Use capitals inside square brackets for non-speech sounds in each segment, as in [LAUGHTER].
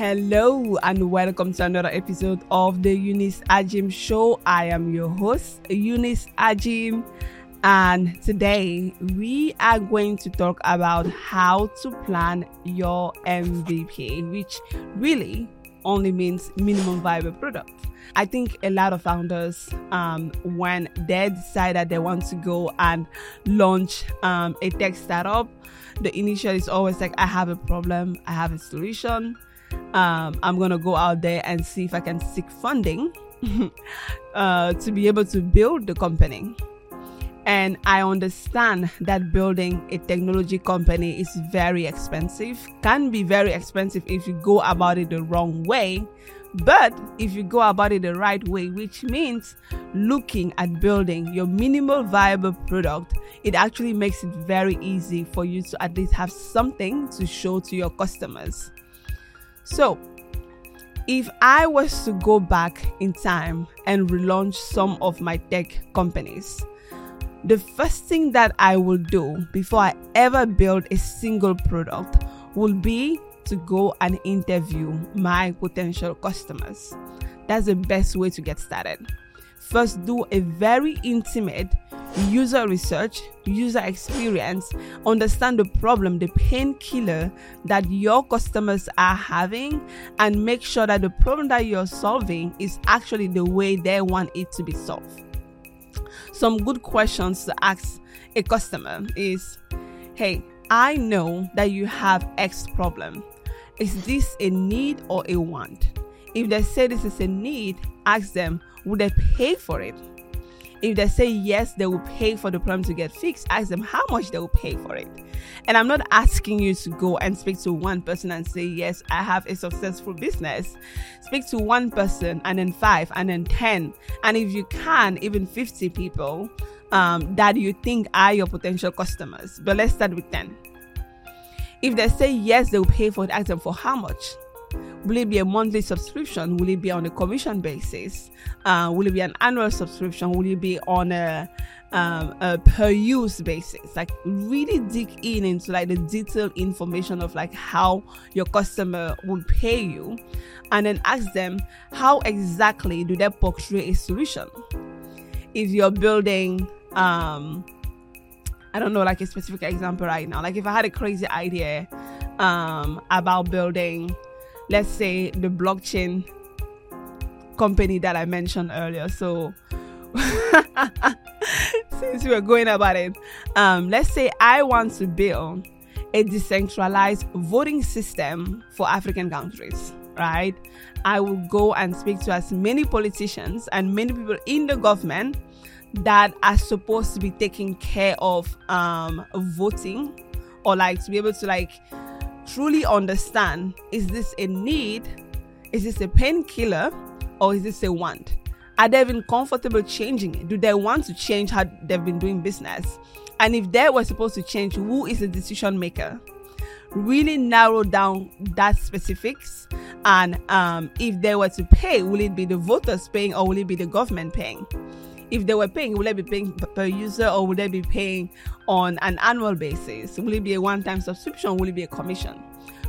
Hello and welcome to another episode of the Eunice Ajim Show. I am your host, Eunice Ajim, and today we are going to talk about how to plan your MVP, which really only means minimum viable product. I think a lot of founders, um, when they decide that they want to go and launch um, a tech startup, the initial is always like, I have a problem, I have a solution um, I'm gonna go out there and see if I can seek funding [LAUGHS] uh, to be able to build the company. And I understand that building a technology company is very expensive, can be very expensive if you go about it the wrong way. But if you go about it the right way, which means looking at building your minimal viable product, it actually makes it very easy for you to at least have something to show to your customers. So, if I was to go back in time and relaunch some of my tech companies, the first thing that I will do before I ever build a single product will be to go and interview my potential customers. That's the best way to get started. First, do a very intimate user research, user experience, understand the problem, the painkiller that your customers are having, and make sure that the problem that you're solving is actually the way they want it to be solved. Some good questions to ask a customer is Hey, I know that you have X problem. Is this a need or a want? If they say this is a need, ask them, would they pay for it? If they say yes, they will pay for the problem to get fixed, ask them how much they will pay for it. And I'm not asking you to go and speak to one person and say, Yes, I have a successful business. Speak to one person and then five and then 10. And if you can, even 50 people um, that you think are your potential customers. But let's start with 10. If they say yes, they will pay for it, ask them for how much. Will it be a monthly subscription? Will it be on a commission basis? Uh, will it be an annual subscription? Will it be on a, um, a per use basis? Like really dig in into like the detailed information of like how your customer would pay you, and then ask them how exactly do they portray a solution. If you're building, um, I don't know, like a specific example right now. Like if I had a crazy idea um, about building let's say the blockchain company that I mentioned earlier. So [LAUGHS] since we're going about it, um, let's say I want to build a decentralized voting system for African countries, right? I will go and speak to as many politicians and many people in the government that are supposed to be taking care of um, voting or like to be able to like truly understand is this a need? Is this a painkiller? Or is this a want? Are they even comfortable changing it? Do they want to change how they've been doing business? And if they were supposed to change, who is the decision maker? Really narrow down that specifics. And um, if they were to pay, will it be the voters paying or will it be the government paying? If they were paying, will they be paying per user or will they be paying on an annual basis? Will it be a one time subscription? Will it be a commission?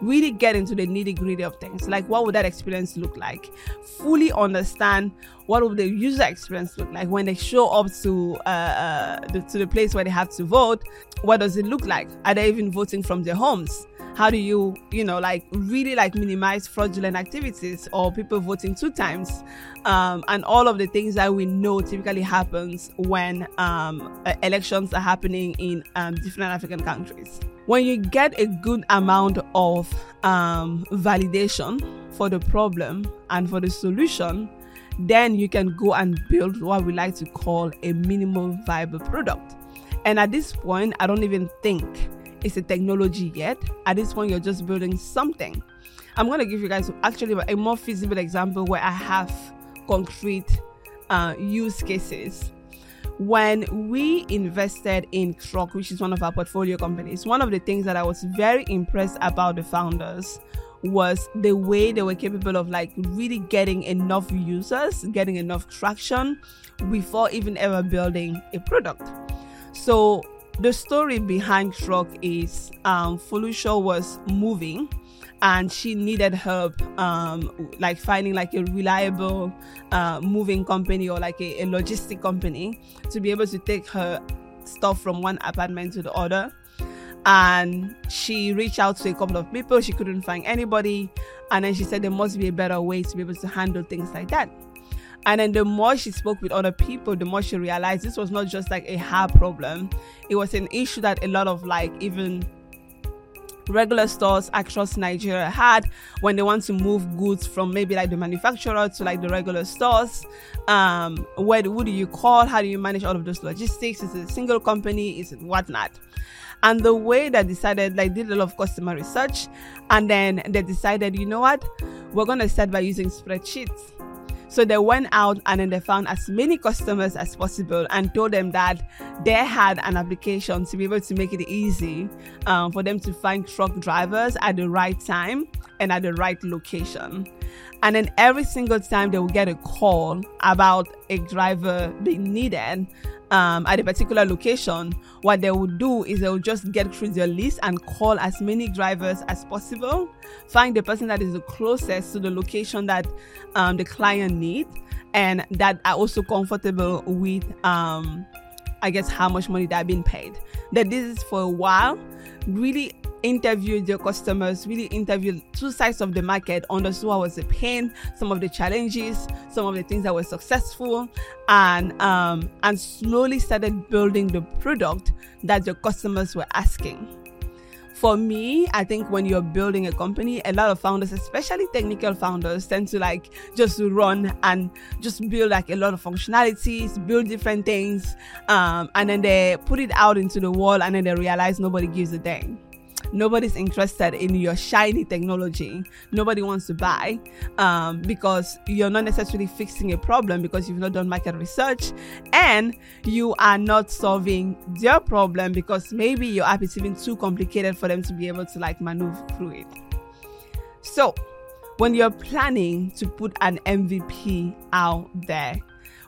Really get into the nitty gritty of things. Like, what would that experience look like? Fully understand what would the user experience look like when they show up to uh, uh, the, to the place where they have to vote. What does it look like? Are they even voting from their homes? How do you you know like really like minimize fraudulent activities or people voting two times? Um, and all of the things that we know typically happens when um, elections are happening in um, different african countries. When you get a good amount of um, validation for the problem and for the solution then you can go and build what we like to call a minimal viable product. And at this point i don't even think it's a technology yet. At this point, you're just building something. I'm going to give you guys actually a more feasible example where I have concrete uh, use cases. When we invested in Truck, which is one of our portfolio companies, one of the things that I was very impressed about the founders was the way they were capable of like really getting enough users, getting enough traction before even ever building a product. So the story behind Truck is um, was moving and she needed help um, like finding like a reliable uh, moving company or like a, a logistic company to be able to take her stuff from one apartment to the other. And she reached out to a couple of people. She couldn't find anybody. And then she said there must be a better way to be able to handle things like that and then the more she spoke with other people the more she realized this was not just like a her problem it was an issue that a lot of like even regular stores across Nigeria had when they want to move goods from maybe like the manufacturer to like the regular stores. Um, where who do you call? How do you manage all of those logistics? Is it a single company? Is it whatnot? And the way they decided, like, did a lot of customer research, and then they decided, you know what, we're gonna start by using spreadsheets so they went out and then they found as many customers as possible and told them that they had an application to be able to make it easy um, for them to find truck drivers at the right time and at the right location. And then every single time they will get a call about a driver being needed, um, at a particular location, what they would do is they would just get through their list and call as many drivers as possible, find the person that is the closest to the location that um, the client needs, and that are also comfortable with, um, I guess, how much money they're being paid. That this is for a while really interviewed their customers, really interviewed two sides of the market, understood what was the pain, some of the challenges, some of the things that were successful, and um, and slowly started building the product that the customers were asking. For me, I think when you're building a company, a lot of founders, especially technical founders, tend to like just run and just build like a lot of functionalities, build different things, um, and then they put it out into the world, and then they realize nobody gives a damn nobody's interested in your shiny technology. Nobody wants to buy um, because you're not necessarily fixing a problem because you've not done market research and you are not solving their problem because maybe your app is even too complicated for them to be able to like maneuver through it. So when you're planning to put an mvp out there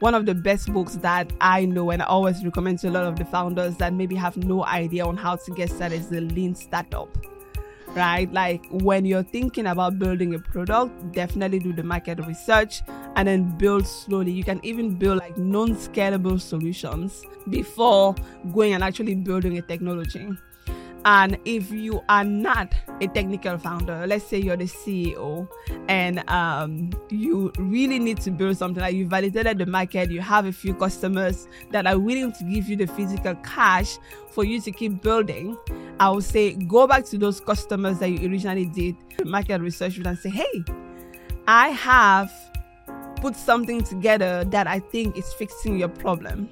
one of the best books that I know and I always recommend to a lot of the founders that maybe have no idea on how to get started is the Lean Startup. Right? Like when you're thinking about building a product, definitely do the market research and then build slowly. You can even build like non scalable solutions before going and actually building a technology. And if you are not a technical founder, let's say you're the CEO and um, you really need to build something like you validated the market, you have a few customers that are willing to give you the physical cash for you to keep building, I would say go back to those customers that you originally did market research with and say, hey, I have put something together that I think is fixing your problem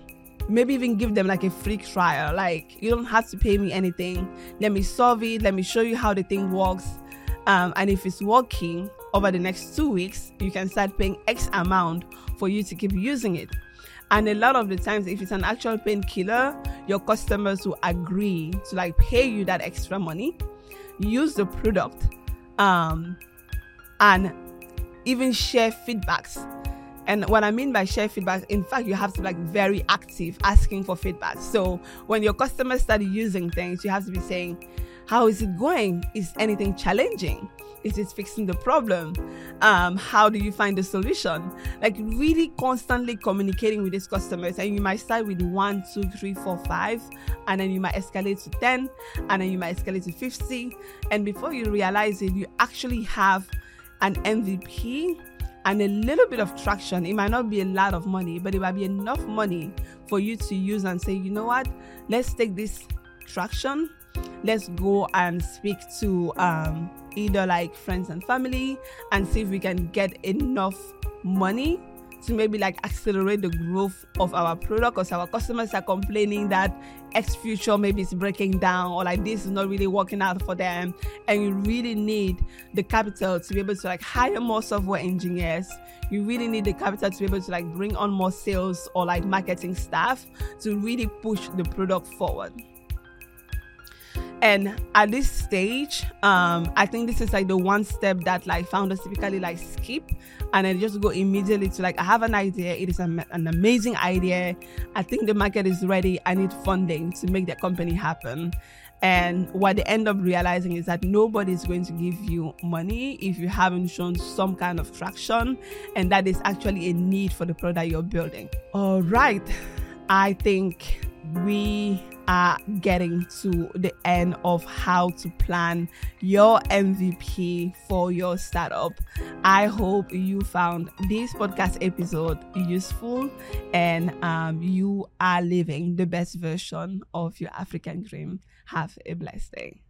maybe even give them like a free trial. Like you don't have to pay me anything. Let me solve it. Let me show you how the thing works. Um, and if it's working over the next two weeks you can start paying x amount for you to keep using it. And a lot of the times if it's an actual painkiller your customers will agree to like pay you that extra money use the product um, and even share feedbacks and what I mean by share feedback, in fact, you have to be like very active asking for feedback. So when your customers start using things, you have to be saying, How is it going? Is anything challenging? Is it fixing the problem? Um, how do you find the solution? Like really constantly communicating with these customers. And you might start with one, two, three, four, five, and then you might escalate to 10, and then you might escalate to 50. And before you realize it, you actually have an MVP and a little bit of traction. It might not be a lot of money, but it might be enough money for you to use and say, you know what, let's take this traction. Let's go and speak to um, either like friends and family and see if we can get enough money to maybe like accelerate the growth of our product because our customers are complaining that X future maybe is breaking down or like this is not really working out for them. And you really need the capital to be able to like hire more software engineers. You really need the capital to be able to like bring on more sales or like marketing staff to really push the product forward. And at this stage, um, I think this is like the one step that like founders typically like skip and then just go immediately to like, I have an idea. It is an, an amazing idea. I think the market is ready. I need funding to make that company happen. And what they end up realizing is that nobody is going to give you money if you haven't shown some kind of traction and that is actually a need for the product you're building. All right. I think we are getting to the end of how to plan your MVP for your startup. I hope you found this podcast episode useful and um, you are living the best version of your African dream. Have a blessed day.